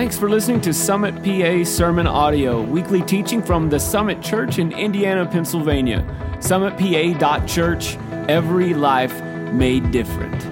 Thanks for listening to Summit PA Sermon Audio, weekly teaching from the Summit Church in Indiana, Pennsylvania. SummitPA.church, every life made different.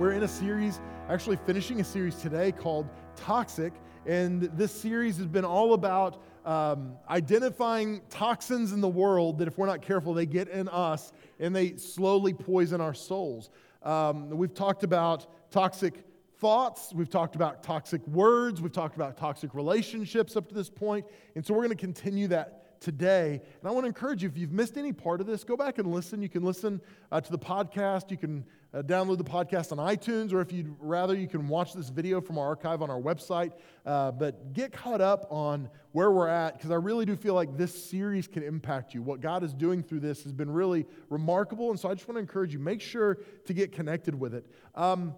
We're in a series, actually finishing a series today called Toxic. And this series has been all about um, identifying toxins in the world that, if we're not careful, they get in us and they slowly poison our souls. Um, we've talked about toxic thoughts, we've talked about toxic words, we've talked about toxic relationships up to this point, and so we're going to continue that today. And I want to encourage you if you've missed any part of this, go back and listen. You can listen uh, to the podcast, you can uh, download the podcast on iTunes, or if you'd rather, you can watch this video from our archive on our website. Uh, but get caught up on where we're at, because I really do feel like this series can impact you. What God is doing through this has been really remarkable, and so I just want to encourage you make sure to get connected with it. Um,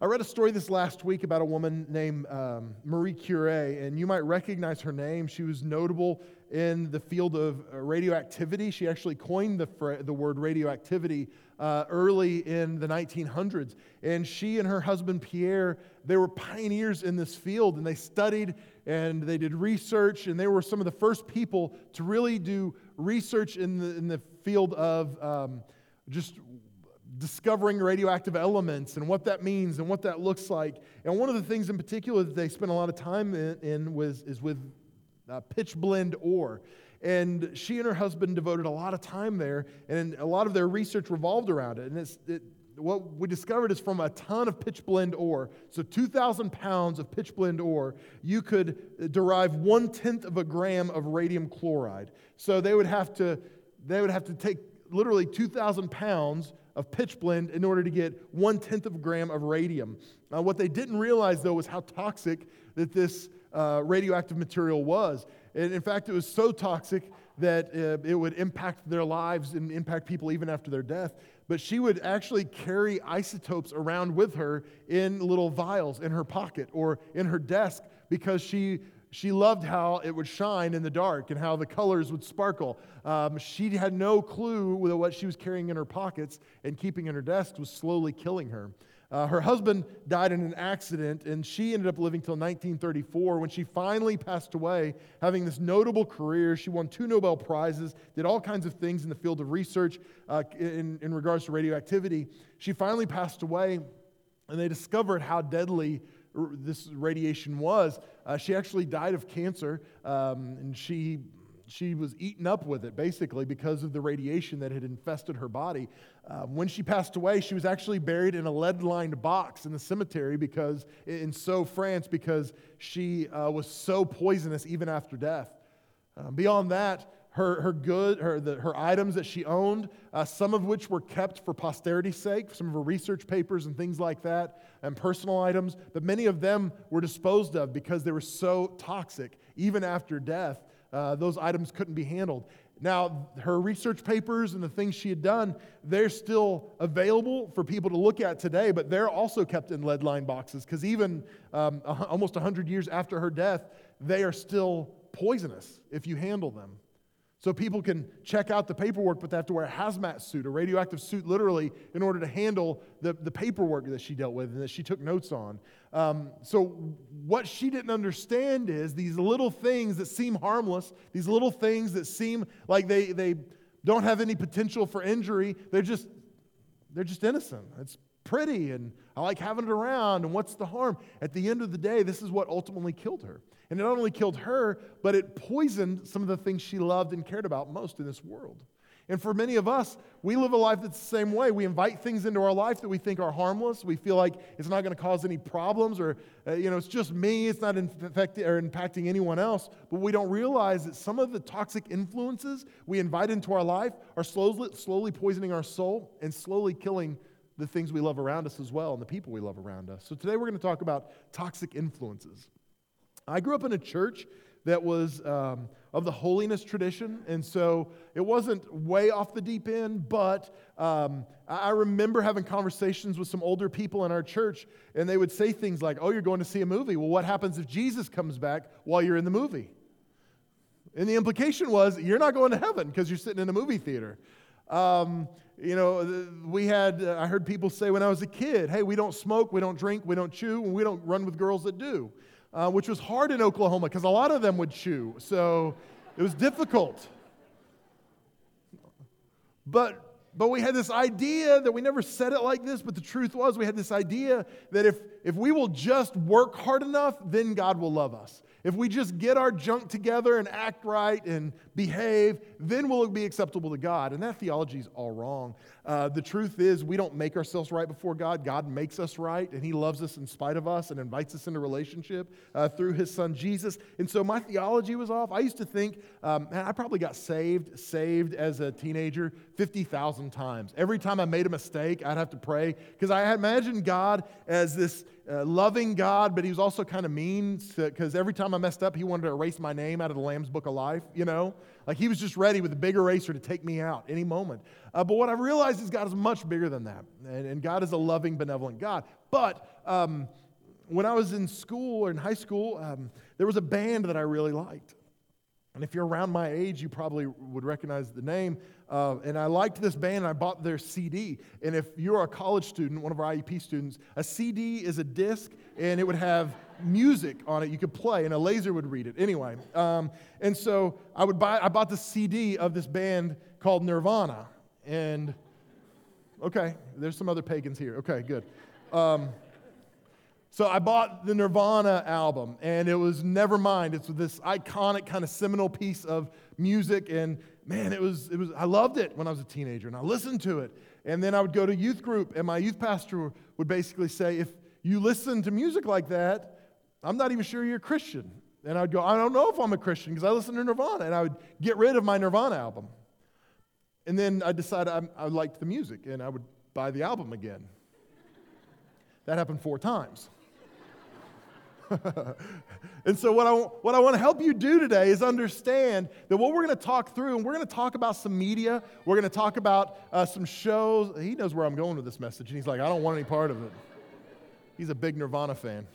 I read a story this last week about a woman named um, Marie Curie, and you might recognize her name. She was notable in the field of uh, radioactivity. She actually coined the, the word radioactivity uh, early in the 1900s. And she and her husband Pierre, they were pioneers in this field, and they studied and they did research, and they were some of the first people to really do research in the, in the field of um, just discovering radioactive elements and what that means and what that looks like. And one of the things in particular that they spent a lot of time in, in was, is with uh, pitch blende ore. And she and her husband devoted a lot of time there, and a lot of their research revolved around it. And it, what we discovered is from a ton of pitch blende ore, so 2,000 pounds of pitch blende ore, you could derive one tenth of a gram of radium chloride. So they would have to, they would have to take literally 2,000 pounds of pitch blende in order to get one tenth of a gram of radium. Uh, what they didn't realize, though, was how toxic that this uh, radioactive material was. And in fact, it was so toxic that uh, it would impact their lives and impact people even after their death. But she would actually carry isotopes around with her in little vials in her pocket or in her desk because she she loved how it would shine in the dark and how the colors would sparkle. Um, she had no clue that what she was carrying in her pockets and keeping in her desk was slowly killing her. Uh, her husband died in an accident, and she ended up living till 1934 when she finally passed away, having this notable career. She won two Nobel Prizes, did all kinds of things in the field of research uh, in, in regards to radioactivity. She finally passed away, and they discovered how deadly this radiation was. Uh, she actually died of cancer, um, and she she was eaten up with it basically because of the radiation that had infested her body. Um, when she passed away, she was actually buried in a lead lined box in the cemetery because, in Sceaux, France, because she uh, was so poisonous even after death. Uh, beyond that, her, her good, her, the, her items that she owned, uh, some of which were kept for posterity's sake, some of her research papers and things like that, and personal items, but many of them were disposed of because they were so toxic. Even after death, uh, those items couldn't be handled. Now, her research papers and the things she had done, they're still available for people to look at today, but they're also kept in lead line boxes because even um, almost 100 years after her death, they are still poisonous if you handle them. So people can check out the paperwork, but they have to wear a hazmat suit, a radioactive suit, literally, in order to handle the, the paperwork that she dealt with and that she took notes on. Um, so what she didn't understand is these little things that seem harmless, these little things that seem like they, they don't have any potential for injury, they're just, they're just innocent. It's pretty and I like having it around, and what's the harm? At the end of the day, this is what ultimately killed her. And it not only killed her, but it poisoned some of the things she loved and cared about most in this world. And for many of us, we live a life that's the same way. We invite things into our life that we think are harmless. We feel like it's not going to cause any problems or, uh, you know, it's just me. It's not infecting or impacting anyone else. But we don't realize that some of the toxic influences we invite into our life are slowly, slowly poisoning our soul and slowly killing the things we love around us as well and the people we love around us. So today we're going to talk about toxic influences. I grew up in a church that was um, of the holiness tradition, and so it wasn't way off the deep end, but um, I remember having conversations with some older people in our church, and they would say things like, Oh, you're going to see a movie. Well, what happens if Jesus comes back while you're in the movie? And the implication was, You're not going to heaven because you're sitting in a movie theater. Um, you know, we had, uh, I heard people say when I was a kid, hey, we don't smoke, we don't drink, we don't chew, and we don't run with girls that do, uh, which was hard in Oklahoma because a lot of them would chew. So it was difficult. But but we had this idea that we never said it like this, but the truth was we had this idea that if, if we will just work hard enough, then God will love us. If we just get our junk together and act right and behave, then we'll be acceptable to God. And that theology is all wrong. Uh, the truth is, we don't make ourselves right before God. God makes us right, and He loves us in spite of us and invites us into relationship uh, through His Son Jesus. And so my theology was off. I used to think, um, man, I probably got saved, saved as a teenager 50,000 times. Every time I made a mistake, I'd have to pray because I imagined God as this uh, loving God, but he was also kind of mean because every time I messed up, he wanted to erase my name out of the Lamb's Book of Life, you know? Like he was just ready with a big eraser to take me out any moment. Uh, but what I realized is God is much bigger than that. And, and God is a loving, benevolent God. But um, when I was in school or in high school, um, there was a band that I really liked. And if you're around my age, you probably would recognize the name. Uh, and I liked this band, and I bought their CD. And if you're a college student, one of our IEP students, a CD is a disc, and it would have music on it you could play, and a laser would read it. Anyway, um, and so I would buy. I bought the CD of this band called Nirvana, and okay, there's some other pagans here. Okay, good. Um, so I bought the Nirvana album, and it was Nevermind. It's this iconic kind of seminal piece of music, and man, it was, it was, I loved it when I was a teenager, and I listened to it. And then I would go to youth group, and my youth pastor would basically say, if you listen to music like that, I'm not even sure you're a Christian. And I'd go, I don't know if I'm a Christian because I listen to Nirvana, and I would get rid of my Nirvana album. And then I decided I, I liked the music, and I would buy the album again. That happened four times. and so, what I, what I want to help you do today is understand that what we're going to talk through, and we're going to talk about some media, we're going to talk about uh, some shows. He knows where I'm going with this message, and he's like, I don't want any part of it. He's a big Nirvana fan.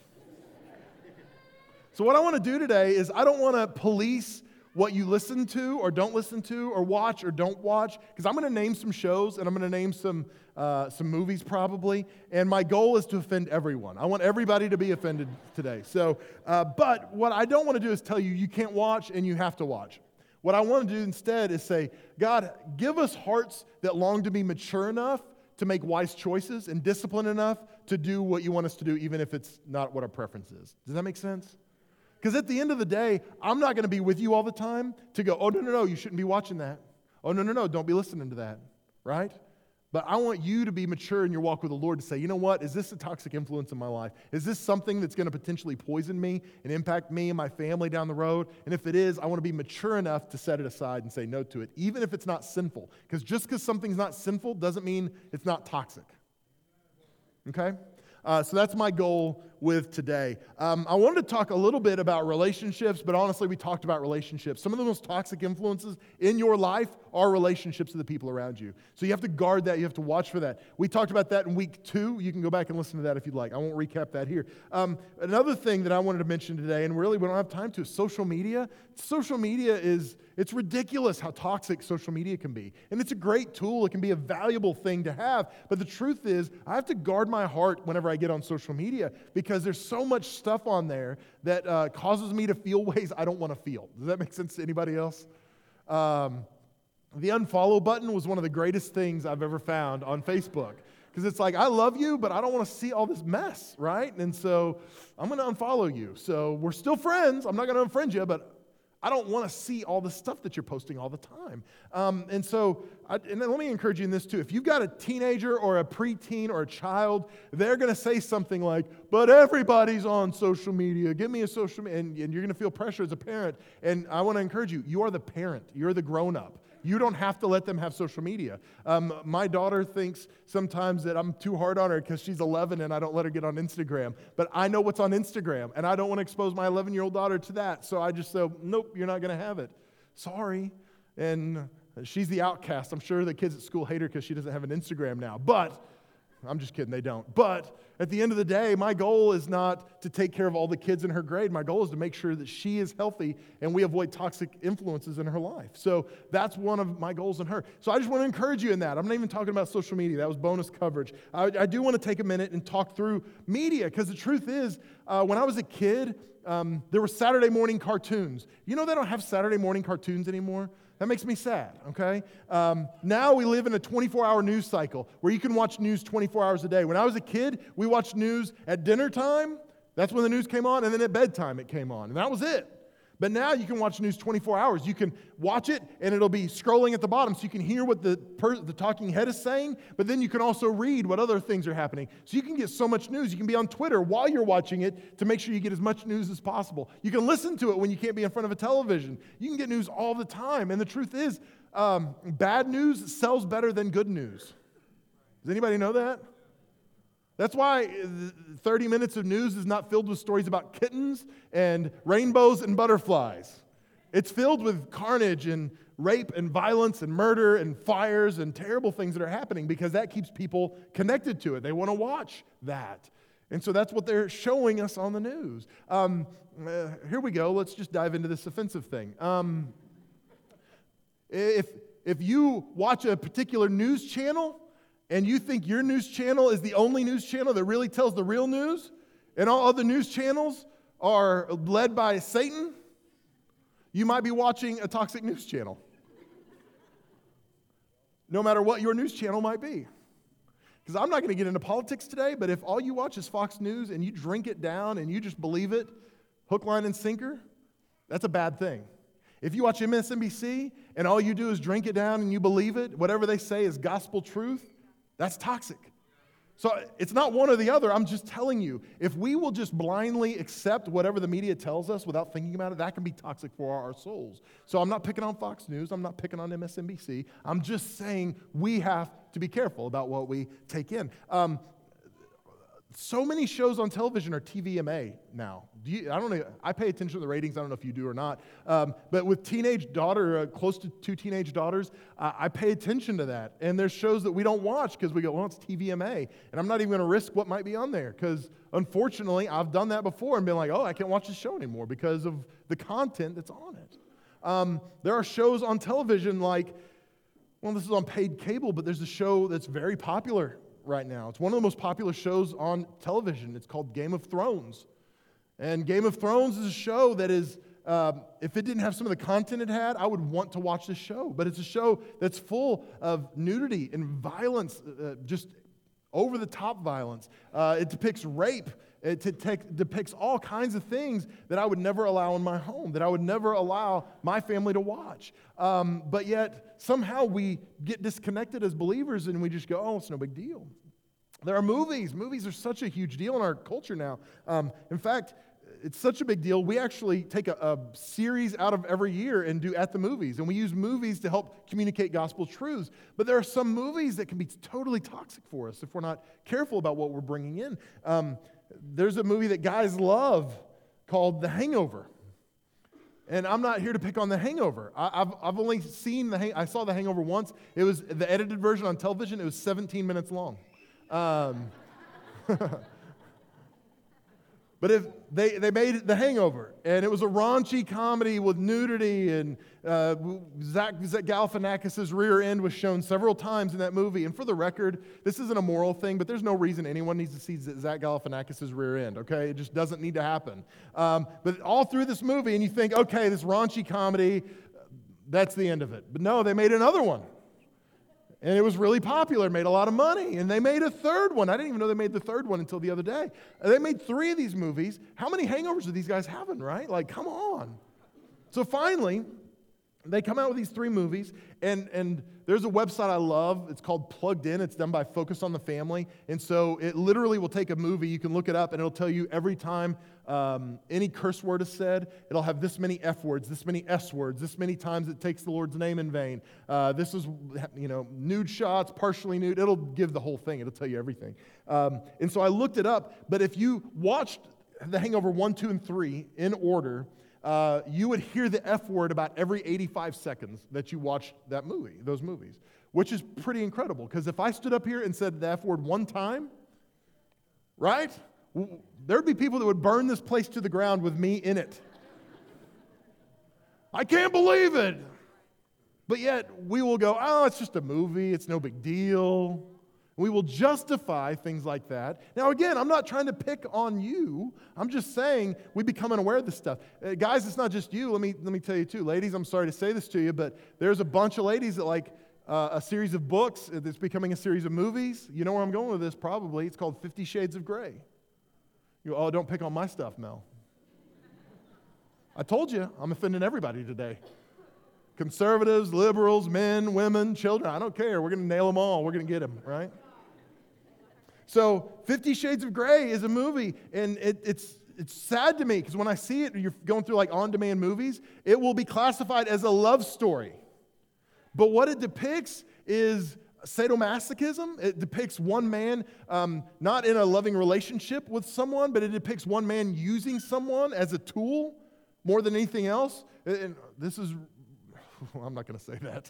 So, what I want to do today is I don't want to police what you listen to or don't listen to or watch or don't watch because i'm going to name some shows and i'm going to name some, uh, some movies probably and my goal is to offend everyone. I want everybody to be offended today. So uh, but what i don't want to do is tell you you can't watch and you have to watch. What i want to do instead is say god give us hearts that long to be mature enough to make wise choices and disciplined enough to do what you want us to do even if it's not what our preference is. Does that make sense because at the end of the day, I'm not going to be with you all the time to go, oh, no, no, no, you shouldn't be watching that. Oh, no, no, no, don't be listening to that, right? But I want you to be mature in your walk with the Lord to say, you know what? Is this a toxic influence in my life? Is this something that's going to potentially poison me and impact me and my family down the road? And if it is, I want to be mature enough to set it aside and say no to it, even if it's not sinful. Because just because something's not sinful doesn't mean it's not toxic. Okay? Uh, so that's my goal with today. Um, I wanted to talk a little bit about relationships, but honestly, we talked about relationships. Some of the most toxic influences in your life are relationships to the people around you. So you have to guard that, you have to watch for that. We talked about that in week two. You can go back and listen to that if you'd like. I won't recap that here. Um, another thing that I wanted to mention today, and really we don't have time to, is social media. Social media is it's ridiculous how toxic social media can be. And it's a great tool, it can be a valuable thing to have. But the truth is, I have to guard my heart whenever I get on social media because there's so much stuff on there that uh, causes me to feel ways I don't want to feel. Does that make sense to anybody else? Um, the unfollow button was one of the greatest things I've ever found on Facebook because it's like, I love you, but I don't want to see all this mess, right? And so I'm going to unfollow you. So we're still friends. I'm not going to unfriend you, but I don't want to see all the stuff that you're posting all the time. Um, and so, I, and let me encourage you in this too. If you've got a teenager or a preteen or a child, they're going to say something like, but everybody's on social media. Give me a social media. And, and you're going to feel pressure as a parent. And I want to encourage you, you are the parent, you're the grown up. You don't have to let them have social media. Um, my daughter thinks sometimes that I'm too hard on her because she's 11 and I don't let her get on Instagram. But I know what's on Instagram, and I don't want to expose my 11 year old daughter to that. So I just say, nope, you're not going to have it. Sorry. And she's the outcast. I'm sure the kids at school hate her because she doesn't have an Instagram now. But I'm just kidding, they don't. But at the end of the day, my goal is not to take care of all the kids in her grade. My goal is to make sure that she is healthy and we avoid toxic influences in her life. So that's one of my goals in her. So I just want to encourage you in that. I'm not even talking about social media, that was bonus coverage. I, I do want to take a minute and talk through media because the truth is, uh, when I was a kid, um, there were Saturday morning cartoons. You know, they don't have Saturday morning cartoons anymore. That makes me sad, okay? Um, now we live in a 24 hour news cycle where you can watch news 24 hours a day. When I was a kid, we watched news at dinner time. That's when the news came on, and then at bedtime it came on, and that was it. But now you can watch news 24 hours. You can watch it and it'll be scrolling at the bottom so you can hear what the, per, the talking head is saying, but then you can also read what other things are happening. So you can get so much news. You can be on Twitter while you're watching it to make sure you get as much news as possible. You can listen to it when you can't be in front of a television. You can get news all the time. And the truth is, um, bad news sells better than good news. Does anybody know that? That's why 30 minutes of news is not filled with stories about kittens and rainbows and butterflies. It's filled with carnage and rape and violence and murder and fires and terrible things that are happening because that keeps people connected to it. They want to watch that. And so that's what they're showing us on the news. Um, uh, here we go. Let's just dive into this offensive thing. Um, if, if you watch a particular news channel, and you think your news channel is the only news channel that really tells the real news, and all other news channels are led by Satan, you might be watching a toxic news channel. no matter what your news channel might be. Because I'm not going to get into politics today, but if all you watch is Fox News and you drink it down and you just believe it, hook, line, and sinker, that's a bad thing. If you watch MSNBC and all you do is drink it down and you believe it, whatever they say is gospel truth, that's toxic. So it's not one or the other. I'm just telling you, if we will just blindly accept whatever the media tells us without thinking about it, that can be toxic for our souls. So I'm not picking on Fox News. I'm not picking on MSNBC. I'm just saying we have to be careful about what we take in. Um, so many shows on television are TVMA now. Do you, I don't know. I pay attention to the ratings. I don't know if you do or not. Um, but with teenage daughter, uh, close to two teenage daughters, uh, I pay attention to that. And there's shows that we don't watch because we go, well, it's TVMA, and I'm not even going to risk what might be on there because unfortunately, I've done that before and been like, oh, I can't watch the show anymore because of the content that's on it. Um, there are shows on television like, well, this is on paid cable, but there's a show that's very popular right now. It's one of the most popular shows on television. It's called Game of Thrones. And Game of Thrones is a show that is, um, if it didn't have some of the content it had, I would want to watch this show. But it's a show that's full of nudity and violence, uh, uh just over the top violence. Uh, it depicts rape. It depicts all kinds of things that I would never allow in my home, that I would never allow my family to watch. Um, but yet, somehow we get disconnected as believers and we just go, oh, it's no big deal. There are movies. Movies are such a huge deal in our culture now. Um, in fact, it's such a big deal. We actually take a, a, series out of every year and do at the movies. And we use movies to help communicate gospel truths. But there are some movies that can be totally toxic for us if we're not careful about what we're bringing in. Um, there's a movie that guys love called The Hangover. And I'm not here to pick on The Hangover. I, have I've only seen The Hang- I saw The Hangover once. It was the edited version on television. It was 17 minutes long. Um, But if they, they made The Hangover, and it was a raunchy comedy with nudity, and uh, Zach, Zach Galifianakis' rear end was shown several times in that movie. And for the record, this isn't a moral thing, but there's no reason anyone needs to see Zach Galifianakis' rear end, okay? It just doesn't need to happen. Um, but all through this movie, and you think, okay, this raunchy comedy, that's the end of it. But no, they made another one. And it was really popular, made a lot of money. And they made a third one. I didn't even know they made the third one until the other day. They made three of these movies. How many hangovers are these guys having, right? Like, come on. So finally, they come out with these three movies, and, and there's a website I love. It's called Plugged In. It's done by Focus on the Family. And so it literally will take a movie, you can look it up, and it'll tell you every time um, any curse word is said, it'll have this many F words, this many S words, this many times it takes the Lord's name in vain. Uh, this is, you know, nude shots, partially nude. It'll give the whole thing, it'll tell you everything. Um, and so I looked it up, but if you watched The Hangover 1, 2, and 3 in order, uh, you would hear the F word about every 85 seconds that you watched that movie, those movies. which is pretty incredible because if I stood up here and said the F word one time, right, there'd be people that would burn this place to the ground with me in it. I can't believe it. But yet we will go, oh, it's just a movie, it's no big deal. We will justify things like that. Now, again, I'm not trying to pick on you. I'm just saying we become unaware of this stuff. Uh, guys, it's not just you. Let me, let me tell you, too. Ladies, I'm sorry to say this to you, but there's a bunch of ladies that like uh, a series of books that's becoming a series of movies. You know where I'm going with this, probably. It's called Fifty Shades of Grey. You go, oh, don't pick on my stuff, Mel. I told you, I'm offending everybody today. Conservatives, liberals, men, women, children, I don't care. We're going to nail them all. We're going to get them, right? So, Fifty Shades of Grey is a movie, and it, it's, it's sad to me because when I see it, you're going through like on demand movies, it will be classified as a love story. But what it depicts is sadomasochism. It depicts one man um, not in a loving relationship with someone, but it depicts one man using someone as a tool more than anything else. And this is I'm not going to say that.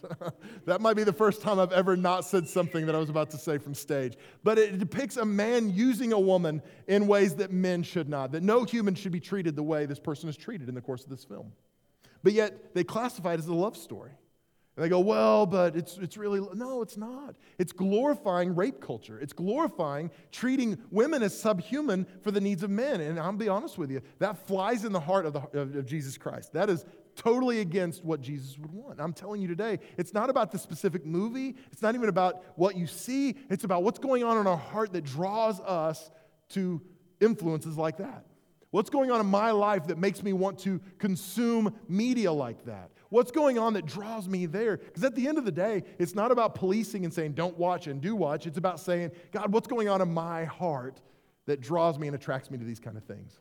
that might be the first time I've ever not said something that I was about to say from stage. But it depicts a man using a woman in ways that men should not, that no human should be treated the way this person is treated in the course of this film. But yet, they classify it as a love story. And they go, well, but it's, it's really, no, it's not. It's glorifying rape culture. It's glorifying treating women as subhuman for the needs of men. And I'll be honest with you, that flies in the heart of, the, of, of Jesus Christ. That is totally against what Jesus would want. I'm telling you today, it's not about the specific movie, it's not even about what you see, it's about what's going on in our heart that draws us to influences like that. What's going on in my life that makes me want to consume media like that? What's going on that draws me there? Because at the end of the day, it's not about policing and saying, don't watch and do watch. It's about saying, God, what's going on in my heart that draws me and attracts me to these kind of things?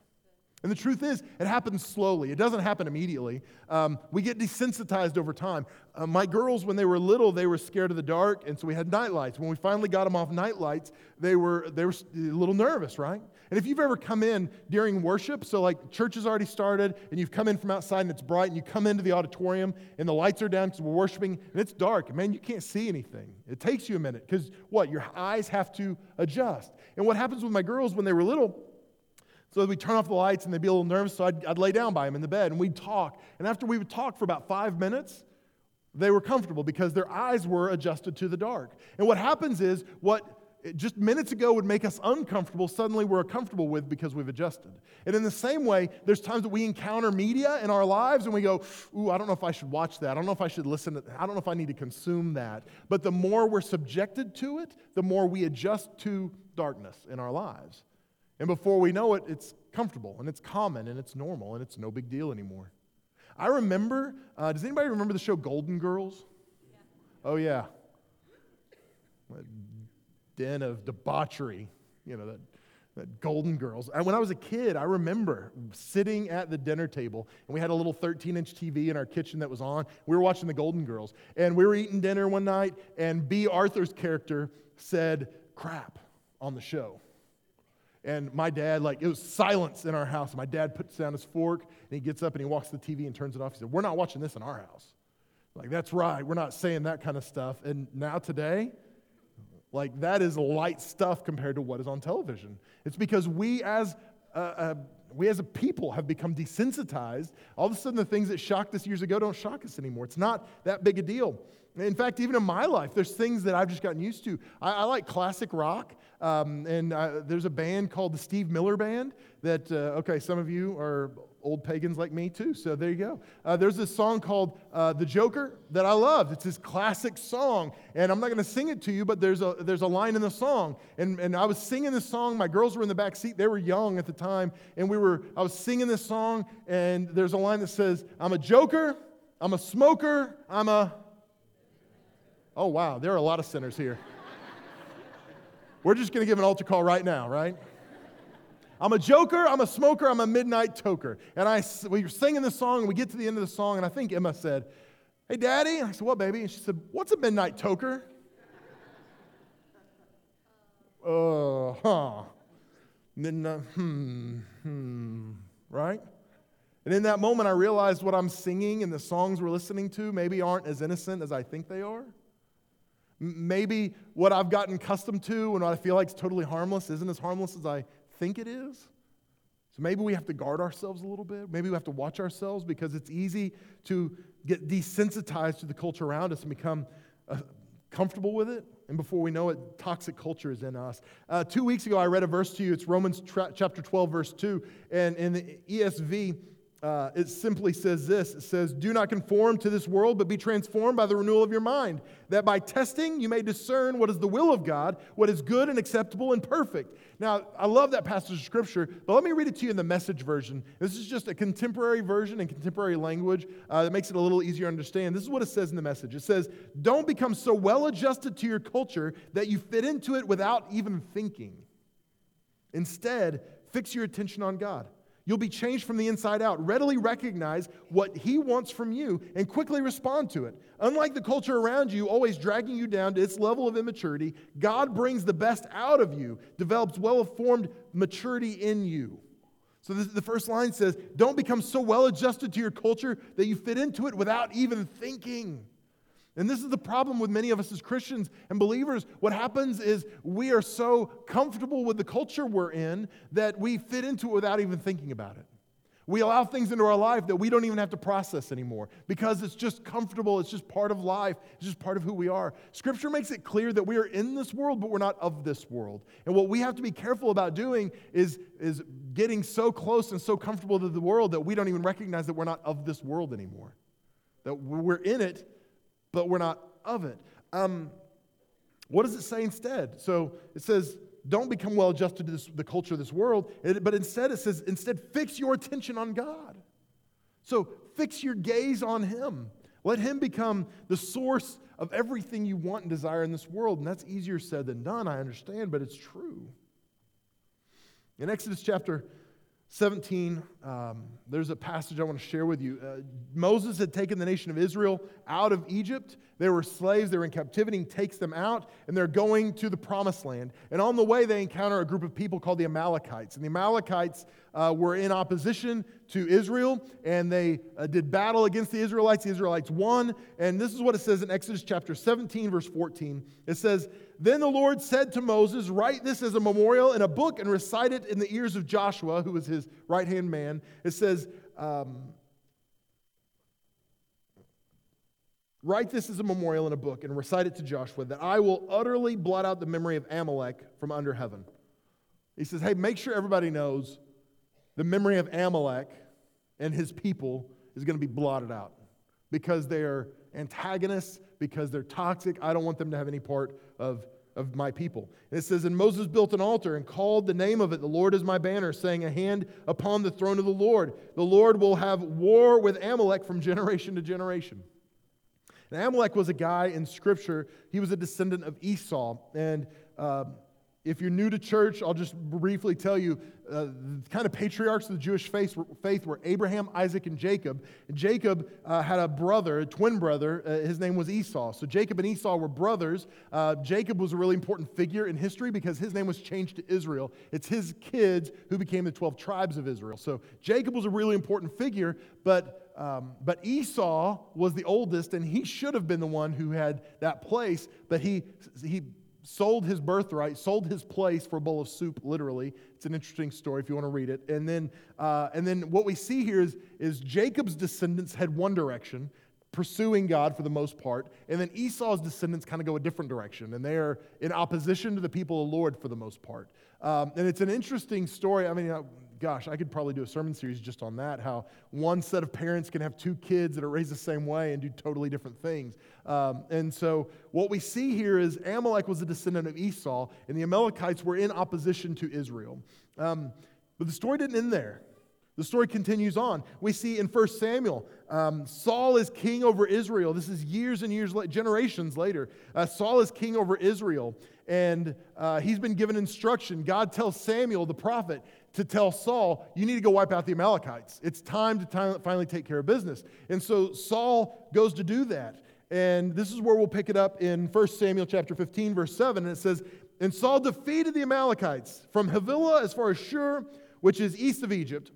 And the truth is, it happens slowly. It doesn't happen immediately. Um, we get desensitized over time. Uh, my girls, when they were little, they were scared of the dark, and so we had night lights. When we finally got them off night lights, they were, they were a little nervous, right? And if you've ever come in during worship, so like church has already started, and you've come in from outside and it's bright, and you come into the auditorium and the lights are down because we're worshiping, and it's dark, man, you can't see anything. It takes you a minute because what? Your eyes have to adjust. And what happens with my girls when they were little, so we'd turn off the lights and they'd be a little nervous, so I'd, I'd lay down by them in the bed and we'd talk. And after we would talk for about five minutes, they were comfortable because their eyes were adjusted to the dark. And what happens is, what just minutes ago would make us uncomfortable, suddenly we're comfortable with because we've adjusted. And in the same way, there's times that we encounter media in our lives and we go, Ooh, I don't know if I should watch that. I don't know if I should listen to that. I don't know if I need to consume that. But the more we're subjected to it, the more we adjust to darkness in our lives. And before we know it, it's comfortable and it's common and it's normal and it's no big deal anymore. I remember, uh, does anybody remember the show Golden Girls? Yeah. Oh, yeah. A den of debauchery, you know, that, that Golden Girls. And when I was a kid, I remember sitting at the dinner table and we had a little 13 inch TV in our kitchen that was on. We were watching the Golden Girls. And we were eating dinner one night and Bea Arthur's character said, crap on the show. And my dad, like, it was silence in our house. My dad puts down his fork and he gets up and he walks to the TV and turns it off. He said, We're not watching this in our house. Like, that's right. We're not saying that kind of stuff. And now today, like, that is light stuff compared to what is on television. It's because we as a, a we as a people have become desensitized. All of a sudden, the things that shocked us years ago don't shock us anymore. It's not that big a deal. In fact, even in my life, there's things that I've just gotten used to. I, I like classic rock, um, and uh, there's a band called the Steve Miller Band that, uh, okay, some of you are old pagans like me too, so there you go. Uh, there's this song called uh, The Joker that I love. It's this classic song, and I'm not going to sing it to you, but there's a, there's a line in the song. And, and I was singing this song. My girls were in the back seat. They were young at the time, and we were, I was singing this song, and there's a line that says, I'm a joker, I'm a smoker, I'm a Oh, wow, there are a lot of sinners here. We're just going to give an altar call right now, right? I'm a joker, I'm a smoker, I'm a midnight toker. And I, we were singing this song, and we get to the end of the song, and I think Emma said, Hey, Daddy. And I said, What, baby? And she said, What's a midnight toker? Uh, huh. Midnight, hmm, hmm, right? And in that moment, I realized what I'm singing and the songs we're listening to maybe aren't as innocent as I think they are. Maybe what I've gotten accustomed to and what I feel like is totally harmless isn't as harmless as I think it is. So maybe we have to guard ourselves a little bit. Maybe we have to watch ourselves because it's easy to get desensitized to the culture around us and become uh, comfortable with it. And before we know it, toxic culture is in us. Uh, two weeks ago, I read a verse to you. It's Romans tra- chapter 12, verse 2. And in the ESV, uh, it simply says this it says, Do not conform to this world, but be transformed by the renewal of your mind, that by testing you may discern what is the will of God, what is good and acceptable and perfect. Now, I love that passage of scripture, but let me read it to you in the message version. This is just a contemporary version in contemporary language uh, that makes it a little easier to understand. This is what it says in the message it says, Don't become so well adjusted to your culture that you fit into it without even thinking. Instead, fix your attention on God. You'll be changed from the inside out. Readily recognize what He wants from you and quickly respond to it. Unlike the culture around you, always dragging you down to its level of immaturity, God brings the best out of you, develops well formed maturity in you. So the first line says, Don't become so well adjusted to your culture that you fit into it without even thinking. And this is the problem with many of us as Christians and believers. What happens is we are so comfortable with the culture we're in that we fit into it without even thinking about it. We allow things into our life that we don't even have to process anymore because it's just comfortable. It's just part of life. It's just part of who we are. Scripture makes it clear that we are in this world, but we're not of this world. And what we have to be careful about doing is, is getting so close and so comfortable to the world that we don't even recognize that we're not of this world anymore. That we're in it, but we're not of it. Um, what does it say instead? So it says, don't become well adjusted to this, the culture of this world, it, but instead it says, instead, fix your attention on God. So fix your gaze on Him. Let Him become the source of everything you want and desire in this world. And that's easier said than done, I understand, but it's true. In Exodus chapter 17, um, there's a passage I want to share with you. Uh, Moses had taken the nation of Israel out of Egypt. They were slaves, they were in captivity. He takes them out, and they're going to the promised land. And on the way, they encounter a group of people called the Amalekites. And the Amalekites uh, were in opposition to Israel, and they uh, did battle against the Israelites. The Israelites won. And this is what it says in Exodus chapter 17, verse 14. It says, then the Lord said to Moses, Write this as a memorial in a book and recite it in the ears of Joshua, who was his right hand man. It says, um, Write this as a memorial in a book and recite it to Joshua, that I will utterly blot out the memory of Amalek from under heaven. He says, Hey, make sure everybody knows the memory of Amalek and his people is going to be blotted out because they are antagonists, because they're toxic. I don't want them to have any part of of my people. And it says, And Moses built an altar and called the name of it, The Lord is my banner, saying, A hand upon the throne of the Lord. The Lord will have war with Amalek from generation to generation. And Amalek was a guy in Scripture, he was a descendant of Esau. And uh, if you're new to church, I'll just briefly tell you uh, the kind of patriarchs of the Jewish faith, faith were Abraham, Isaac, and Jacob. And Jacob uh, had a brother, a twin brother. Uh, his name was Esau. So Jacob and Esau were brothers. Uh, Jacob was a really important figure in history because his name was changed to Israel. It's his kids who became the 12 tribes of Israel. So Jacob was a really important figure, but, um, but Esau was the oldest, and he should have been the one who had that place, but he, he sold his birthright, sold his place for a bowl of soup, literally. It's an interesting story if you want to read it. And then, uh, and then what we see here is, is Jacob's descendants head one direction, pursuing God for the most part. And then Esau's descendants kind of go a different direction, and they are in opposition to the people of the Lord for the most part. Um, and it's an interesting story. I mean, know, gosh, I could probably do a sermon series just on that how one set of parents can have two kids that are raised the same way and do totally different things. Um, and so, what we see here is Amalek was a descendant of Esau, and the Amalekites were in opposition to Israel. Um, but the story didn't end there. The story continues on. We see in 1 Samuel, um, Saul is king over Israel. This is years and years, generations later. Uh, Saul is king over Israel, and uh, he's been given instruction. God tells Samuel, the prophet, to tell Saul, you need to go wipe out the Amalekites. It's time to finally take care of business. And so Saul goes to do that. And this is where we'll pick it up in 1 Samuel chapter 15, verse 7. And it says, And Saul defeated the Amalekites from Havilah as far as Shur, which is east of Egypt.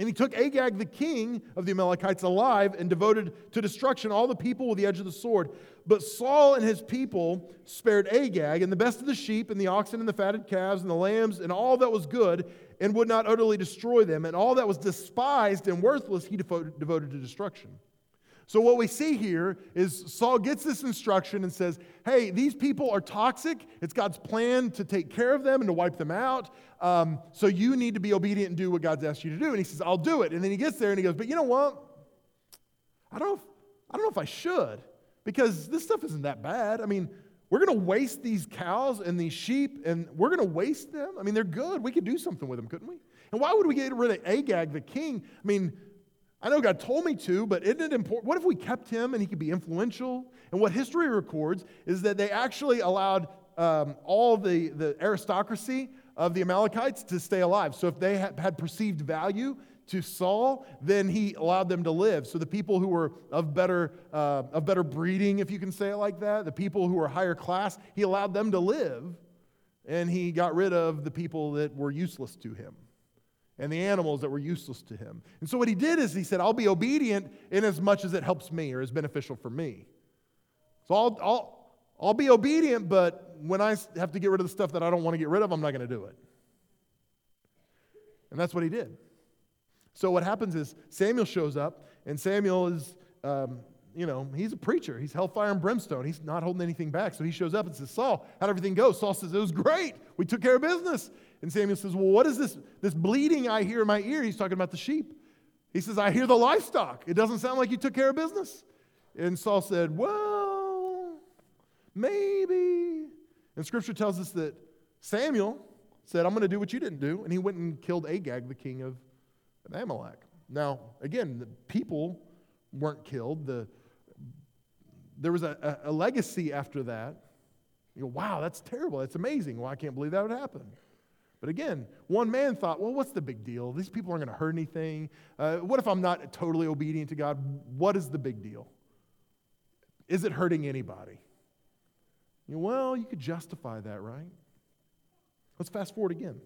And he took Agag, the king of the Amalekites, alive and devoted to destruction all the people with the edge of the sword. But Saul and his people spared Agag and the best of the sheep and the oxen and the fatted calves and the lambs and all that was good and would not utterly destroy them. And all that was despised and worthless he devoted, to destruction. So, what we see here is Saul gets this instruction and says, Hey, these people are toxic. It's God's plan to take care of them and to wipe them out. Um, so, you need to be obedient and do what God's asked you to do. And he says, I'll do it. And then he gets there and he goes, But you know what? I don't know if, I don't know if I should because this stuff isn't that bad. I mean, we're going to waste these cows and these sheep and we're going to waste them. I mean, they're good. We could do something with them, couldn't we? And why would we get rid of Agag, the king? I mean, I know God told me to, but isn't it important? What if we kept him and he could be influential? And what history records is that they actually allowed um, all the, the aristocracy of the Amalekites to stay alive. So if they had perceived value to Saul, then he allowed them to live. So the people who were of better, uh, of better breeding, if you can say it like that, the people who were higher class, he allowed them to live. And he got rid of the people that were useless to him and the animals that were useless to him. And so what he did is he said, I'll be obedient in as much as it helps me or is beneficial for me. So I'll, I'll, I'll be obedient, but when I have to get rid of the stuff that I don't want to get rid of, I'm not going to do it. And that's what he did. So what happens is Samuel shows up, and Samuel is, um, you know, he's a preacher. He's hellfire and brimstone. He's not holding anything back. So he shows up and says, Saul, how'd everything go? Saul says, It was great. We took care of business. And Samuel says, Well, what is this, this bleeding I hear in my ear? He's talking about the sheep. He says, I hear the livestock. It doesn't sound like you took care of business. And Saul said, Well, maybe. And scripture tells us that Samuel said, I'm going to do what you didn't do. And he went and killed Agag, the king of Amalek. Now, again, the people weren't killed. The, there was a, a, a legacy after that. You go, wow, that's terrible. That's amazing. Well, I can't believe that would happen. But again, one man thought, well, what's the big deal? These people aren't going to hurt anything. Uh, what if I'm not totally obedient to God? What is the big deal? Is it hurting anybody? You know, well, you could justify that, right? Let's fast forward again.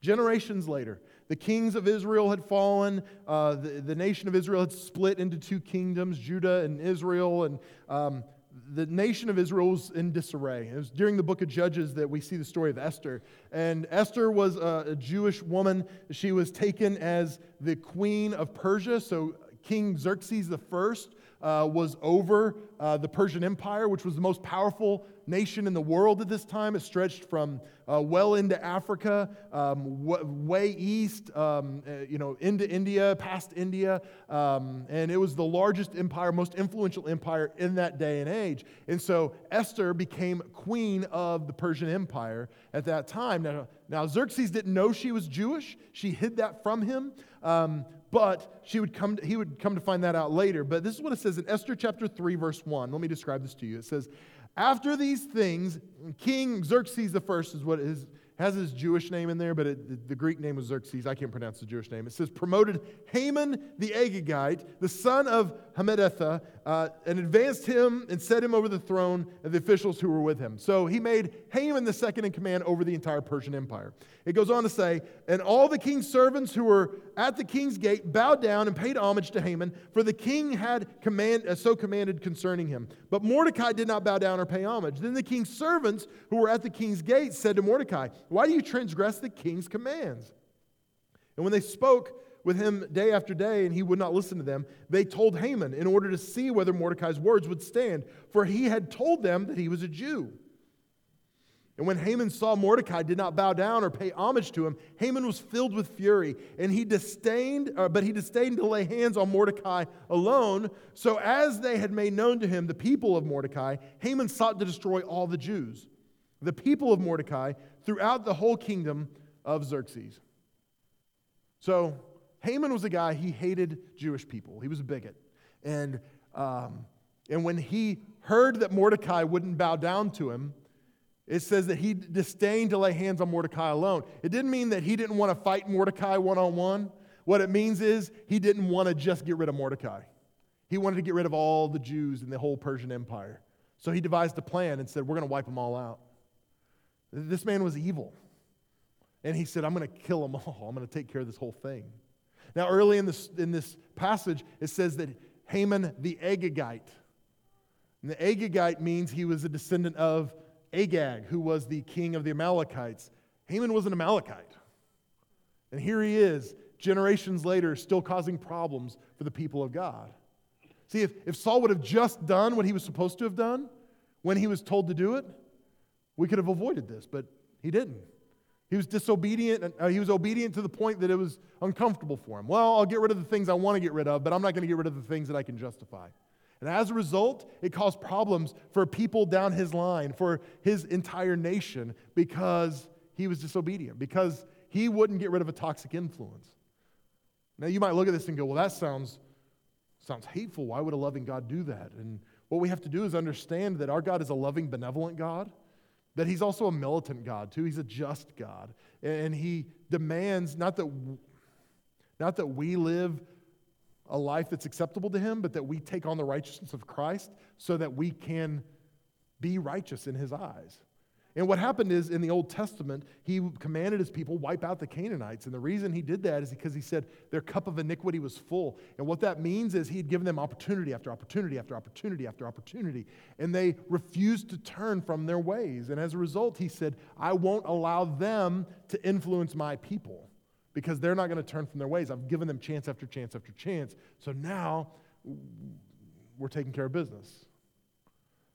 Generations later, the kings of Israel had fallen. Uh, the, the nation of Israel had split into two kingdoms, Judah and Israel. And um, the nation of Israel was in disarray. It was during the book of Judges that we see the story of Esther. And Esther was a, a Jewish woman. She was taken as the queen of Persia. So King Xerxes I uh, was over uh, the Persian Empire, which was the most powerful nation in the world at this time. It stretched from uh, well into Africa, um, w- way east, um, uh, you know, into India, past India, um, and it was the largest empire, most influential empire in that day and age. And so Esther became queen of the Persian Empire at that time. Now, now Xerxes didn't know she was Jewish; she hid that from him. But she would come to, he would come to find that out later. But this is what it says in Esther chapter 3, verse 1. Let me describe this to you. It says, After these things, King Xerxes the first is what his has his Jewish name in there, but it, the Greek name was Xerxes. I can't pronounce the Jewish name. It says, promoted Haman the Agagite, the son of Hammedatha, uh, and advanced him and set him over the throne and the officials who were with him. So he made Haman the second in command over the entire Persian Empire. It goes on to say, and all the king's servants who were at the king's gate bowed down and paid homage to Haman, for the king had command, uh, so commanded concerning him. But Mordecai did not bow down or pay homage. Then the king's servants who were at the king's gate said to Mordecai, Why do you transgress the king's commands? And when they spoke, with him day after day, and he would not listen to them. They told Haman in order to see whether Mordecai's words would stand, for he had told them that he was a Jew. And when Haman saw Mordecai did not bow down or pay homage to him, Haman was filled with fury, and he disdained, uh, but he disdained to lay hands on Mordecai alone. So as they had made known to him the people of Mordecai, Haman sought to destroy all the Jews, the people of Mordecai, throughout the whole kingdom of Xerxes. So Haman was a guy, he hated Jewish people. He was a bigot. And, um, and when he heard that Mordecai wouldn't bow down to him, it says that he disdained to lay hands on Mordecai alone. It didn't mean that he didn't want to fight Mordecai one on one. What it means is he didn't want to just get rid of Mordecai. He wanted to get rid of all the Jews in the whole Persian Empire. So he devised a plan and said, We're going to wipe them all out. This man was evil. And he said, I'm going to kill them all. I'm going to take care of this whole thing. Now, early in this, in this passage, it says that Haman the Agagite, and the Agagite means he was a descendant of Agag, who was the king of the Amalekites. Haman was an Amalekite. And here he is, generations later, still causing problems for the people of God. See, if, if Saul would have just done what he was supposed to have done when he was told to do it, we could have avoided this, but he didn't. He was disobedient. Uh, he was obedient to the point that it was uncomfortable for him. Well, I'll get rid of the things I want to get rid of, but I'm not going to get rid of the things that I can justify. And as a result, it caused problems for people down his line, for his entire nation, because he was disobedient, because he wouldn't get rid of a toxic influence. Now, you might look at this and go, well, that sounds, sounds hateful. Why would a loving God do that? And what we have to do is understand that our God is a loving, benevolent God that he's also a militant God, too. He's a just God. And he demands not that, not that we live a life that's acceptable to him, but that we take on the righteousness of Christ so that we can be righteous in his eyes. And what happened is in the Old Testament, he commanded his people wipe out the Canaanites. And the reason he did that is because he said their cup of iniquity was full. And what that means is he had given them opportunity after opportunity after opportunity after opportunity. And they refused to turn from their ways. And as a result, he said, I won't allow them to influence my people because they're not going to turn from their ways. I've given them chance after chance after chance. So now we're taking care of business.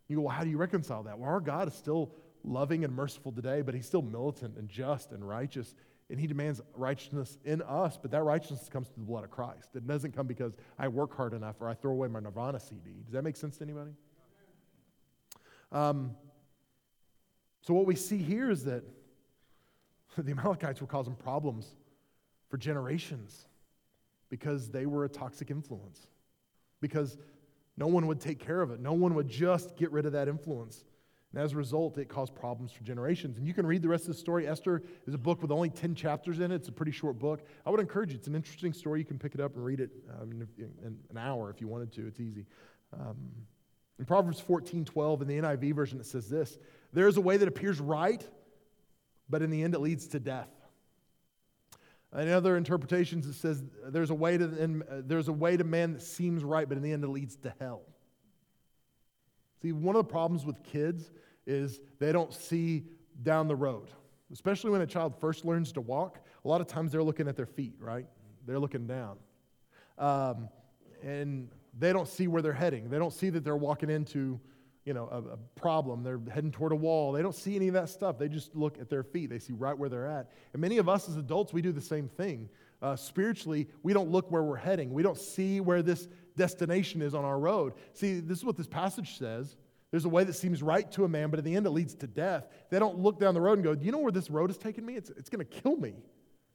You go, well, how do you reconcile that? Well, our God is still loving and merciful today, but he's still militant and just and righteous. And he demands righteousness in us, but that righteousness comes through the blood of Christ. It doesn't come because I work hard enough or I throw away my Nirvana CD. Does that make sense to anybody? Um, so, what we see here is that the Amalekites were causing problems for generations because they were a toxic influence, because no one would take care of it, no one would just get rid of that influence. And as a result, it caused problems for generations. And you can read the rest of the story. Esther is a book with only 10 chapters in it. It's a pretty short book. I would encourage you. It's an interesting story. You can pick it up and read it um, in, in, an hour if you wanted to. It's easy. Um, in Proverbs 14 12, in the NIV version, it says this There is a way that appears right, but in the end it leads to death. In other interpretations, it says there's a way to, and, uh, there's a way to man that seems right, but in the end it leads to hell. See, one of the problems with kids is they don't see down the road, especially when a child first learns to walk. A lot of times they're looking at their feet, right? They're looking down. Um, and they don't see where they're heading. They don't see that they're walking into you know, a, a, problem. They're heading toward a wall. They don't see any of that stuff. They just look at their feet. They see right where they're at. And many of us as adults, we do the same thing. Uh, spiritually, we don't look where we're heading. We don't see where this destination is on our road. See, this is what this passage says. There's a way that seems right to a man, but in the end it leads to death. They don't look down the road and go, Do you know where this road is taking me? It's, it's going to kill me.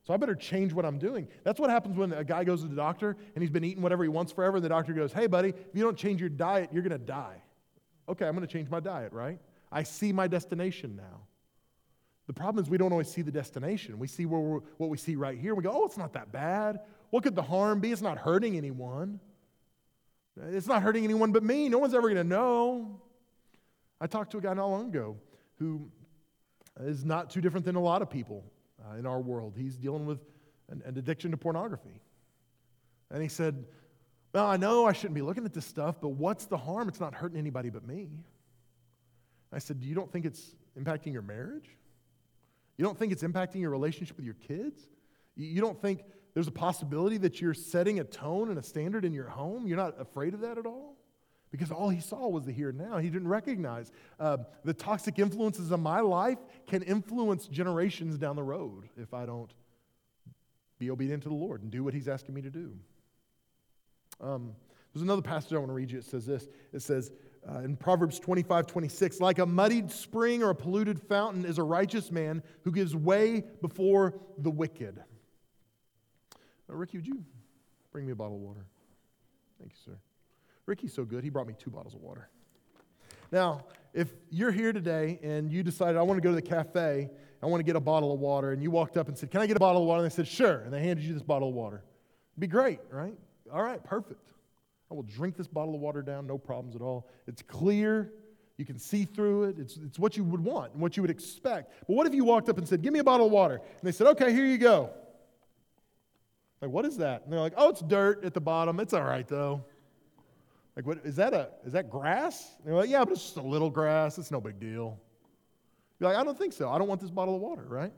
So I better change what I'm doing. That's what happens when a guy goes to the doctor and he's been eating whatever he wants forever. And the doctor goes, Hey, buddy, if you don't change your diet, you're going to die. Okay, I'm going to change my diet, right? I see my destination now. The problem is we don't always see the destination. We see where what we see right here. We go, Oh, it's not that bad. What could the harm be? It's not hurting anyone. It's not hurting anyone but me. No one's ever going to know. I talked to a guy not long ago who is not too different than a lot of people uh, in our world. He's dealing with an, an addiction to pornography. And he said, Well, I know I shouldn't be looking at this stuff, but what's the harm? It's not hurting anybody but me. I said, you don't think it's impacting your marriage? You don't think it's impacting your relationship with your kids? You don't think there's a possibility that you're setting a tone and a standard in your home? You're not afraid of that at all? Because all he saw was the here and now. He didn't recognize uh, the toxic influences of my life can influence generations down the road if I don't be obedient to the Lord and do what he's asking me to do. Um, there's another passage I want to read you. It says this it says, uh, in Proverbs 25, 26, like a muddied spring or a polluted fountain is a righteous man who gives way before the wicked. Now, Ricky, would you bring me a bottle of water? Thank you, sir. Ricky's so good, he brought me two bottles of water. Now, if you're here today and you decided, I want to go to the cafe, I want to get a bottle of water, and you walked up and said, Can I get a bottle of water? And they said, Sure. And they handed you this bottle of water. It'd be great, right? All right, perfect. I will drink this bottle of water down, no problems at all. It's clear. You can see through it. It's, it's what you would want and what you would expect. But what if you walked up and said, Give me a bottle of water? And they said, Okay, here you go. Like, what is that? And they're like, oh, it's dirt at the bottom. It's all right, though. Like, what is that? A is that grass? And they're like, yeah, but it's just a little grass. It's no big deal. You're like, I don't think so. I don't want this bottle of water, right?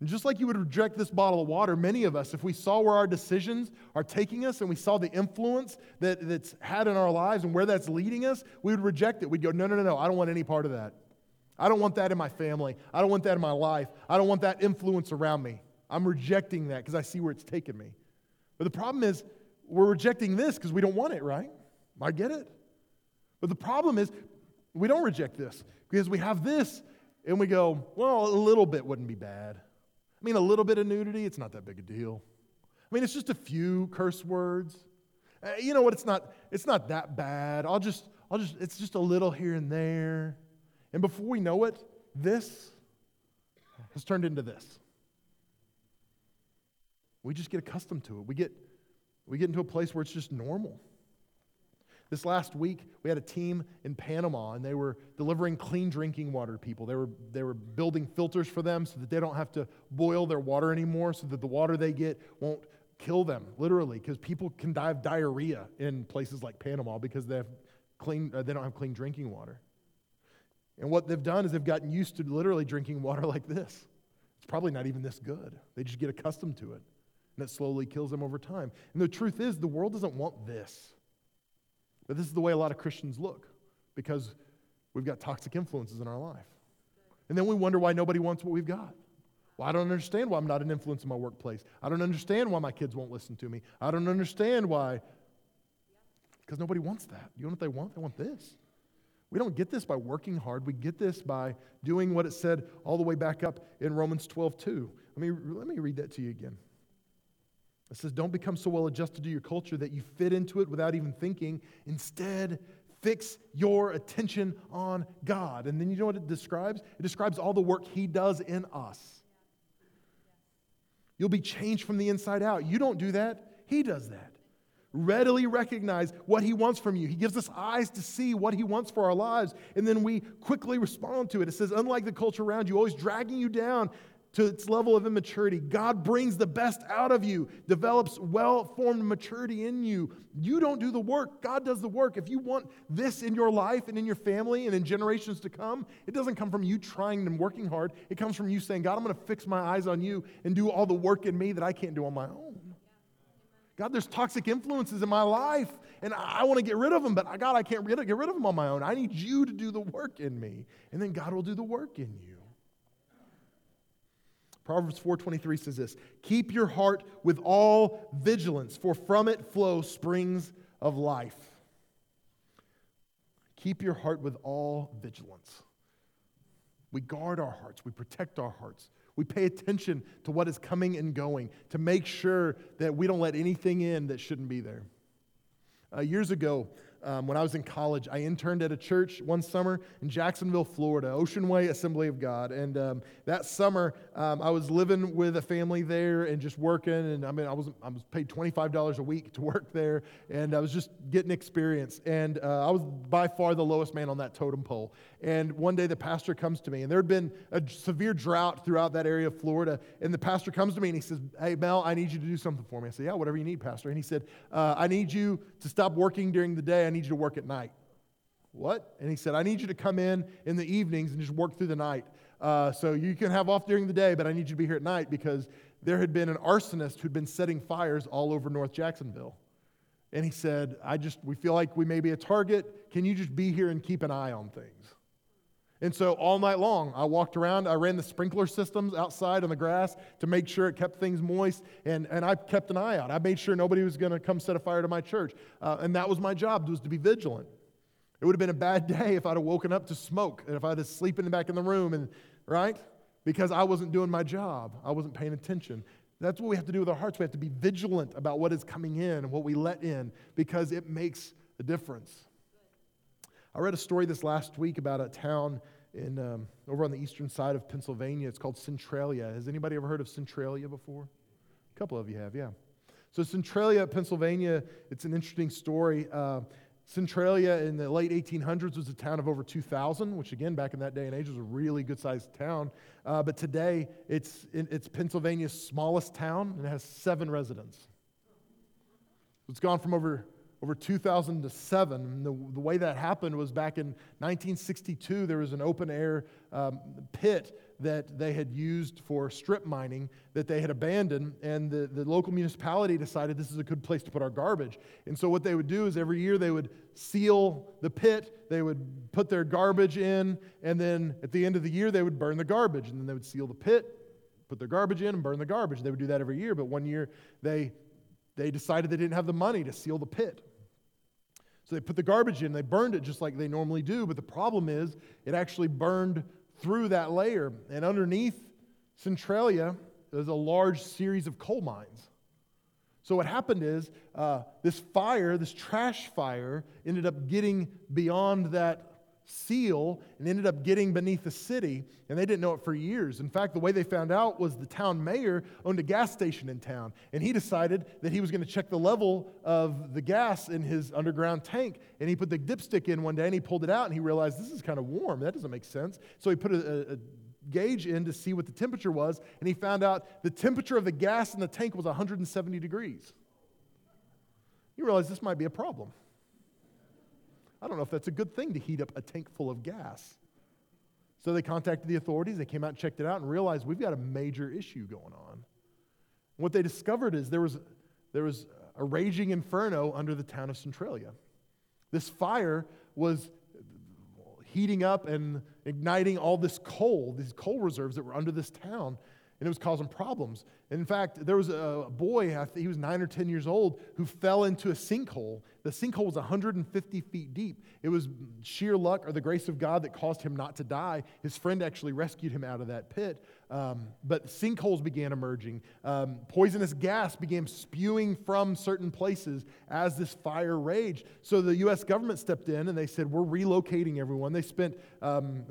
And just like you would reject this bottle of water, many of us, if we saw where our decisions are taking us and we saw the influence that, that's had in our lives and where that's leading us, we would reject it. We'd go, no, no, no, no, I don't want any part of that. I don't want that in my family. I don't want that in my life. I don't want that influence around me. I'm rejecting that because I see where it's taken me. But the problem is, we're rejecting this because we don't want it, right? I get it. But the problem is, we don't reject this because we have this and we go, well, a little bit wouldn't be bad. I mean, a little bit of nudity, it's not that big a deal. I mean, it's just a few curse words. Uh, you know what? It's not, it's not that bad. I'll just, I'll just, it's just a little here and there. And before we know it, this has turned into this. We just get accustomed to it. We get, we get into a place where it's just normal. This last week, we had a team in Panama, and they were delivering clean drinking water to people. They were, they were building filters for them so that they don't have to boil their water anymore, so that the water they get won't kill them, literally, because people can die of diarrhea in places like Panama because they, have clean, uh, they don't have clean drinking water. And what they've done is they've gotten used to literally drinking water like this. It's probably not even this good. They just get accustomed to it, and it slowly kills them over time. And the truth is, the world doesn't want this. But this is the way a lot of Christians look because we've got toxic influences in our life. And then we wonder why nobody wants what we've got. Well, I don't understand why I'm not an influence in my workplace. I don't understand why my kids won't listen to me. I don't understand why. Because nobody wants that. You know what they want? They want this. We don't get this by working hard. We get this by doing what it said all the way back up in Romans 12, 2. Let me, let me read that to you again. It says, Don't become so well adjusted to your culture that you fit into it without even thinking. Instead, fix your attention on God. And then you know what it describes? It describes all the work He does in us. You'll be changed from the inside out. You don't do that, He does that. Readily recognize what He wants from you. He gives us eyes to see what He wants for our lives, and then we quickly respond to it. It says, unlike the culture around you, always dragging you down to its level of immaturity. God brings the best out of you, develops well formed maturity in you. You don't do the work, God does the work. If you want this in your life and in your family and in generations to come, it doesn't come from you trying and working hard. It comes from you saying, God, I'm going to fix my eyes on you and do all the work in me that I can't do on my own. God, there's toxic influences in my life, and I want to get rid of them, but God, I can't get rid of them on my own. I need you to do the work in me, and then God will do the work in you. Proverbs 4:23 says this, "Keep your heart with all vigilance, for from it flow springs of life." Keep your heart with all vigilance. We guard our hearts, we protect our hearts. We pay attention to what is coming and going to make sure that we don't let anything in that shouldn't be there. Uh, years ago, um, when I was in college, I interned at a church one summer in Jacksonville, Florida, Ocean Way Assembly of God. And um, that summer, um, I was living with a family there and just working. And I mean, I was, I was paid $25 a week to work there. And I was just getting experience. And uh, I was by far the lowest man on that totem pole. And one day the pastor comes to me, and there had been a severe drought throughout that area of Florida. And the pastor comes to me and he says, Hey, Mel, I need you to do something for me. I said, Yeah, whatever you need, Pastor. And he said, uh, I need you to stop working during the day. I need you to work at night. What? And he said, I need you to come in in the evenings and just work through the night. Uh, so you can have off during the day, but I need you to be here at night because there had been an arsonist who'd been setting fires all over North Jacksonville. And he said, I just, we feel like we may be a target. Can you just be here and keep an eye on things? And so all night long, I walked around. I ran the sprinkler systems outside on the grass to make sure it kept things moist. And, and I kept an eye out. I made sure nobody was going to come set a fire to my church. Uh, and that was my job, was to be vigilant. It would have been a bad day if I'd have woken up to smoke and if I'd have sleeping back in the room, and right? Because I wasn't doing my job. I wasn't paying attention. That's what we have to do with our hearts. We have to be vigilant about what is coming in and what we let in because it makes a difference. I read a story this last week about a town in, um, over on the eastern side of Pennsylvania. It's called Centralia. Has anybody ever heard of Centralia before? A couple of you have, yeah. So, Centralia, Pennsylvania, it's an interesting story. Uh, Centralia in the late 1800s was a town of over 2,000, which again, back in that day and age, was a really good sized town. Uh, but today, it's, it's Pennsylvania's smallest town and it has seven residents. It's gone from over, over 2007. And the, the way that happened was back in 1962, there was an open air um, pit that they had used for strip mining that they had abandoned, and the, the local municipality decided this is a good place to put our garbage. And so, what they would do is every year they would seal the pit, they would put their garbage in, and then at the end of the year they would burn the garbage, and then they would seal the pit, put their garbage in, and burn the garbage. They would do that every year, but one year they, they decided they didn't have the money to seal the pit. So they put the garbage in, they burned it just like they normally do, but the problem is it actually burned through that layer. And underneath Centralia there's a large series of coal mines. So what happened is uh, this fire, this trash fire, ended up getting beyond that seal and ended up getting beneath the city, and they didn't know it for years. In fact, the way they found out was the town mayor owned a gas station in town, and he decided that he was going to check the level of the gas in his underground tank. And he put the dipstick in one day and he pulled it out, and he realized this is kind of warm. That doesn't make sense. So he put a, a gauge in to see what the temperature was, and he found out the temperature of the gas in the tank was 170 degrees. You realize this might be a problem. I don't know if that's a good thing to heat up a tank full of gas. So they contacted the authorities, they came out and checked it out and realized we've got a major issue going on. What they discovered is there was, there was a raging inferno under the town of Centralia. This fire was heating up and igniting all this coal, these coal reserves that were under this town and it was causing problems. And in fact, there was a boy, he was nine or 10 years old, who fell into a sinkhole. The sinkhole was 150 feet deep. It was sheer luck or the grace of God that caused him not to die. His friend actually rescued him out of that pit. Um, but sinkholes began emerging. Um, poisonous gas began spewing from certain places as this fire raged. So the U.S. government stepped in and they said, We're relocating everyone. They spent um,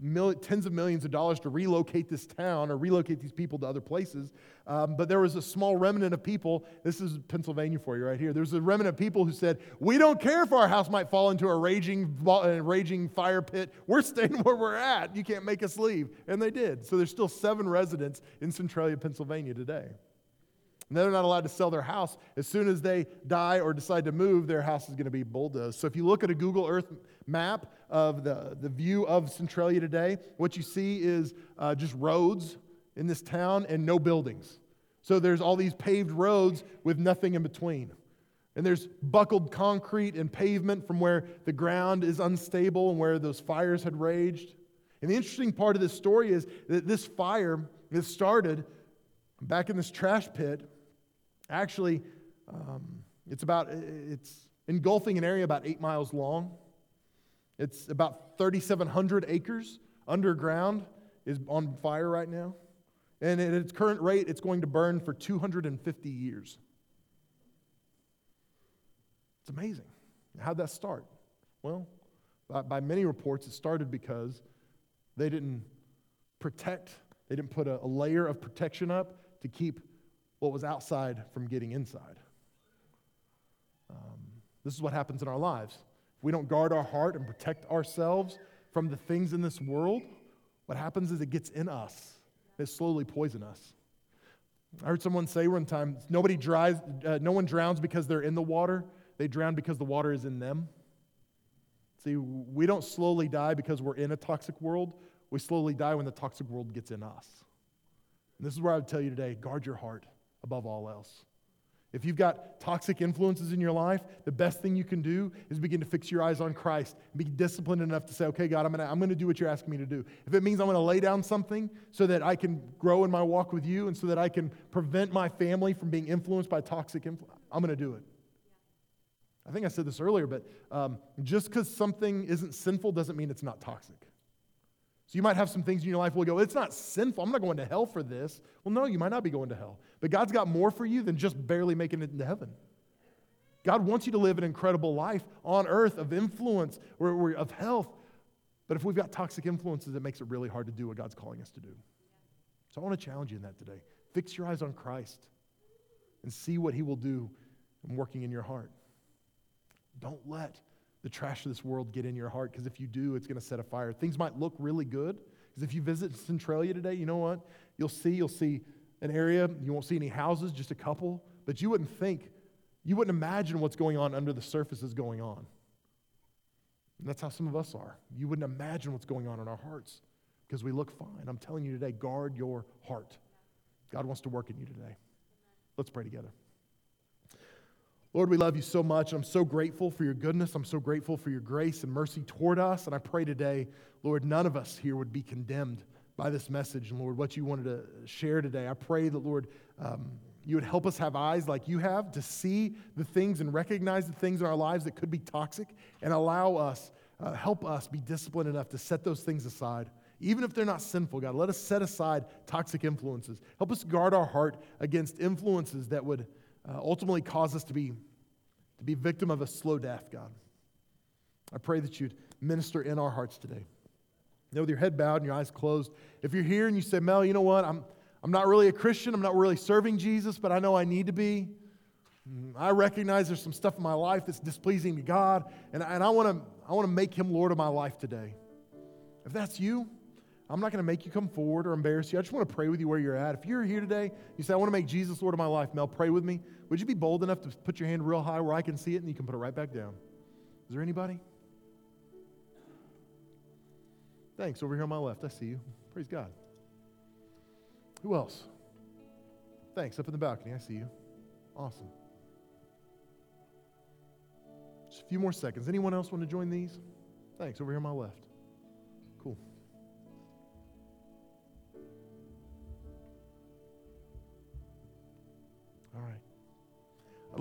mil- tens of millions of dollars to relocate this town or relocate these people to other places. Um, but there was a small remnant of people. This is Pennsylvania for you right here. There's a remnant of people who said, We don't care if our house might fall into a raging, a raging fire pit. We're staying where we're at. You can't make us leave. And they did. So there's still seven residents in Centralia, Pennsylvania today. And they're not allowed to sell their house. As soon as they die or decide to move, their house is going to be bulldozed. So if you look at a Google Earth map of the, the view of Centralia today, what you see is uh, just roads in this town and no buildings. So there's all these paved roads with nothing in between. And there's buckled concrete and pavement from where the ground is unstable and where those fires had raged. And the interesting part of this story is that this fire that started back in this trash pit actually um, it's about it's engulfing an area about eight miles long it's about 3,700 acres underground is on fire right now. And at its current rate, it's going to burn for 250 years. It's amazing. How'd that start? Well, by, by many reports, it started because they didn't protect, they didn't put a, a layer of protection up to keep what was outside from getting inside. Um, this is what happens in our lives If we don't guard our heart and protect ourselves from the things in this world, what happens is it gets in us. It slowly poisons us. I heard someone say one time, nobody dries, uh, no one drowns because they're in the water. They drown because the water is in them. See, we don't slowly die because we're in a toxic world. We slowly die when the toxic world gets in us. And this is where I would tell you today guard your heart above all else. If you've got toxic influences in your life, the best thing you can do is begin to fix your eyes on Christ and be disciplined enough to say, okay, God, I'm going to I'm to do what you're asking me to do. If it means I'm going to lay down something so that I can grow in my walk with you and so that I can prevent my family from being influenced by toxic influence, I'm going to do it. I think I said this earlier, but um, just because something isn't sinful doesn't mean it's not toxic. So you might have some things in your life where you go, it's not sinful. I'm not going to hell for this. Well, no, you might not be going to hell. But God's got more for you than just barely making it into heaven. God wants you to live an incredible life on earth of influence or, of health. But if we've got toxic influences, it makes it really hard to do what God's calling us to do. So I want to challenge you in that today. Fix your eyes on Christ and see what he will do in working in your heart. Don't let the trash of this world get in your heart because if you do, it's going to set a fire. Things might look really good because if you visit Centralia today, you know what? You'll see, you'll see an area, you won't see any houses, just a couple, but you wouldn't think, you wouldn't imagine what's going on under the surface is going on. And that's how some of us are. You wouldn't imagine what's going on in our hearts because we look fine. I'm telling you today, guard your heart. God wants to work in you today. Let's pray together. Lord, we love you so much. I'm so grateful for your goodness. I'm so grateful for your grace and mercy toward us. And I pray today, Lord, none of us here would be condemned by this message. And Lord, what you wanted to share today, I pray that, Lord, um, you would help us have eyes like you have to see the things and recognize the things in our lives that could be toxic and allow us, uh, help us be disciplined enough to set those things aside. Even if they're not sinful, God, let us set aside toxic influences. Help us guard our heart against influences that would uh, ultimately cause us to be, to be victim of a slow death, God. I pray that you'd minister in our hearts today. You know, with your head bowed and your eyes closed, if you're here and you say, Mel, you know what? I'm, I'm not really a Christian. I'm not really serving Jesus, but I know I need to be. Mm, I recognize there's some stuff in my life that's displeasing to God, and, and I want to I wanna make Him Lord of my life today. If that's you, I'm not going to make you come forward or embarrass you. I just want to pray with you where you're at. If you're here today, you say, I want to make Jesus Lord of my life, Mel, pray with me. Would you be bold enough to put your hand real high where I can see it and you can put it right back down? Is there anybody? Thanks. Over here on my left, I see you. Praise God. Who else? Thanks. Up in the balcony, I see you. Awesome. Just a few more seconds. Anyone else want to join these? Thanks. Over here on my left.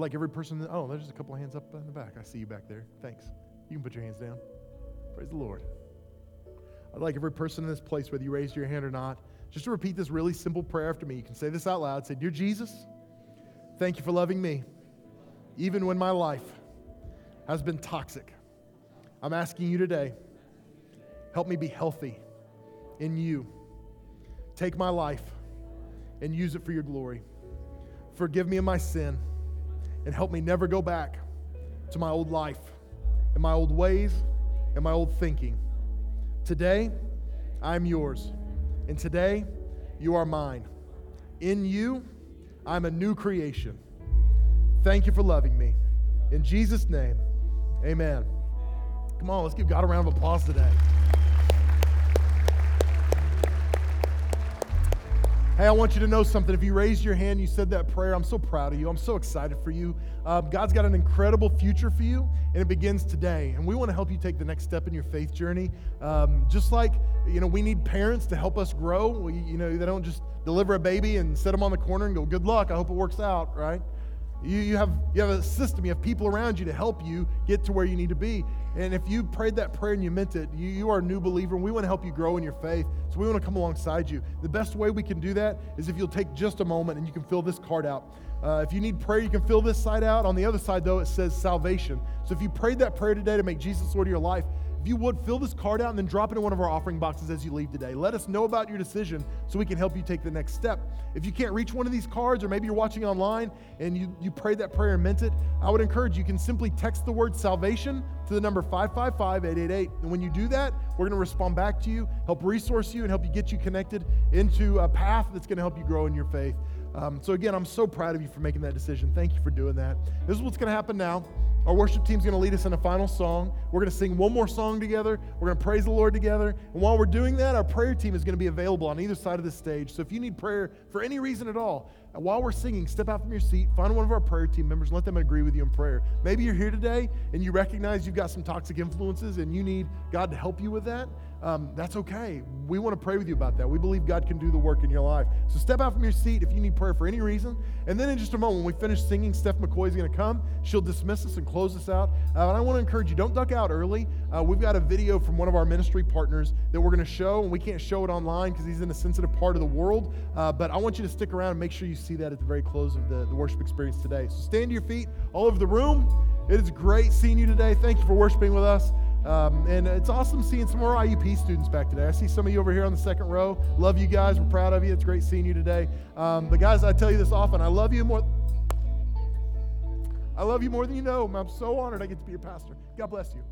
Like every person, oh, there's just a couple of hands up in the back. I see you back there. Thanks. You can put your hands down. Praise the Lord. I'd like every person in this place, whether you raised your hand or not, just to repeat this really simple prayer after me. You can say this out loud. Say, Dear Jesus, thank you for loving me, even when my life has been toxic. I'm asking you today, help me be healthy in you. Take my life and use it for your glory. Forgive me of my sin and help me never go back to my old life and my old ways and my old thinking. Today, I'm yours. And today, you are mine. In you, I'm a new creation. Thank you for loving me. In Jesus' name, amen. Come on, let's give God a round of applause today. Hey, I want you to know something. If you raised your hand, you said that prayer, I'm so proud of you. I'm so excited for you. Uh, God's got an incredible future for you, and it begins today. And we want to help you take the next step in your faith journey. Um, just like, you know, we need parents to help us grow. We, you know, they don't just deliver a baby and set them on the corner and go, good luck, I hope it works out, right? You, you, have, you have a system, you have people around you to help you get to where you need to be. And if you prayed that prayer and you meant it, you, you are a new believer, and we want to help you grow in your faith. So we want to come alongside you. The best way we can do that is if you'll take just a moment and you can fill this card out. Uh, if you need prayer, you can fill this side out. On the other side, though, it says salvation. So if you prayed that prayer today to make Jesus Lord of your life, if you would, fill this card out and then drop it in one of our offering boxes as you leave today. Let us know about your decision so we can help you take the next step. If you can't reach one of these cards, or maybe you're watching online and you, you prayed that prayer and meant it, I would encourage you, can simply text the word salvation to the number 555 888. And when you do that, we're going to respond back to you, help resource you, and help you get you connected into a path that's going to help you grow in your faith. Um, so, again, I'm so proud of you for making that decision. Thank you for doing that. This is what's going to happen now. Our worship team's going to lead us in a final song. We're going to sing one more song together. We're going to praise the Lord together. And while we're doing that, our prayer team is going to be available on either side of the stage. So if you need prayer for any reason at all, uh, while we're singing, step out from your seat, find one of our prayer team members, and let them agree with you in prayer. Maybe you're here today and you recognize you've got some toxic influences and you need God to help you with that um, that's okay. We want to pray with you about that. We believe God can do the work in your life. So step out from your seat if you need prayer for any reason. And then in just a moment, when we finish singing, Steph McCoy is going to come. She'll dismiss us and close us out. Uh, and I want to encourage you, don't duck out early. Uh, we've got a video from one of our ministry partners that we're going to show, and we can't show it online because he's in a sensitive part of the world. Uh, but I want you to stick around and make sure you see that at the very close of the, the worship experience today. So stand to your feet all over the room. It is great seeing you today. Thank you for worshiping with us. Um, and it's awesome seeing some more IUP students back today. I see some of you over here on the second row. Love you guys. We're proud of you. It's great seeing you today. Um, but guys, I tell you this often. I love you more. I love you more than you know. I'm so honored I get to be your pastor. God bless you.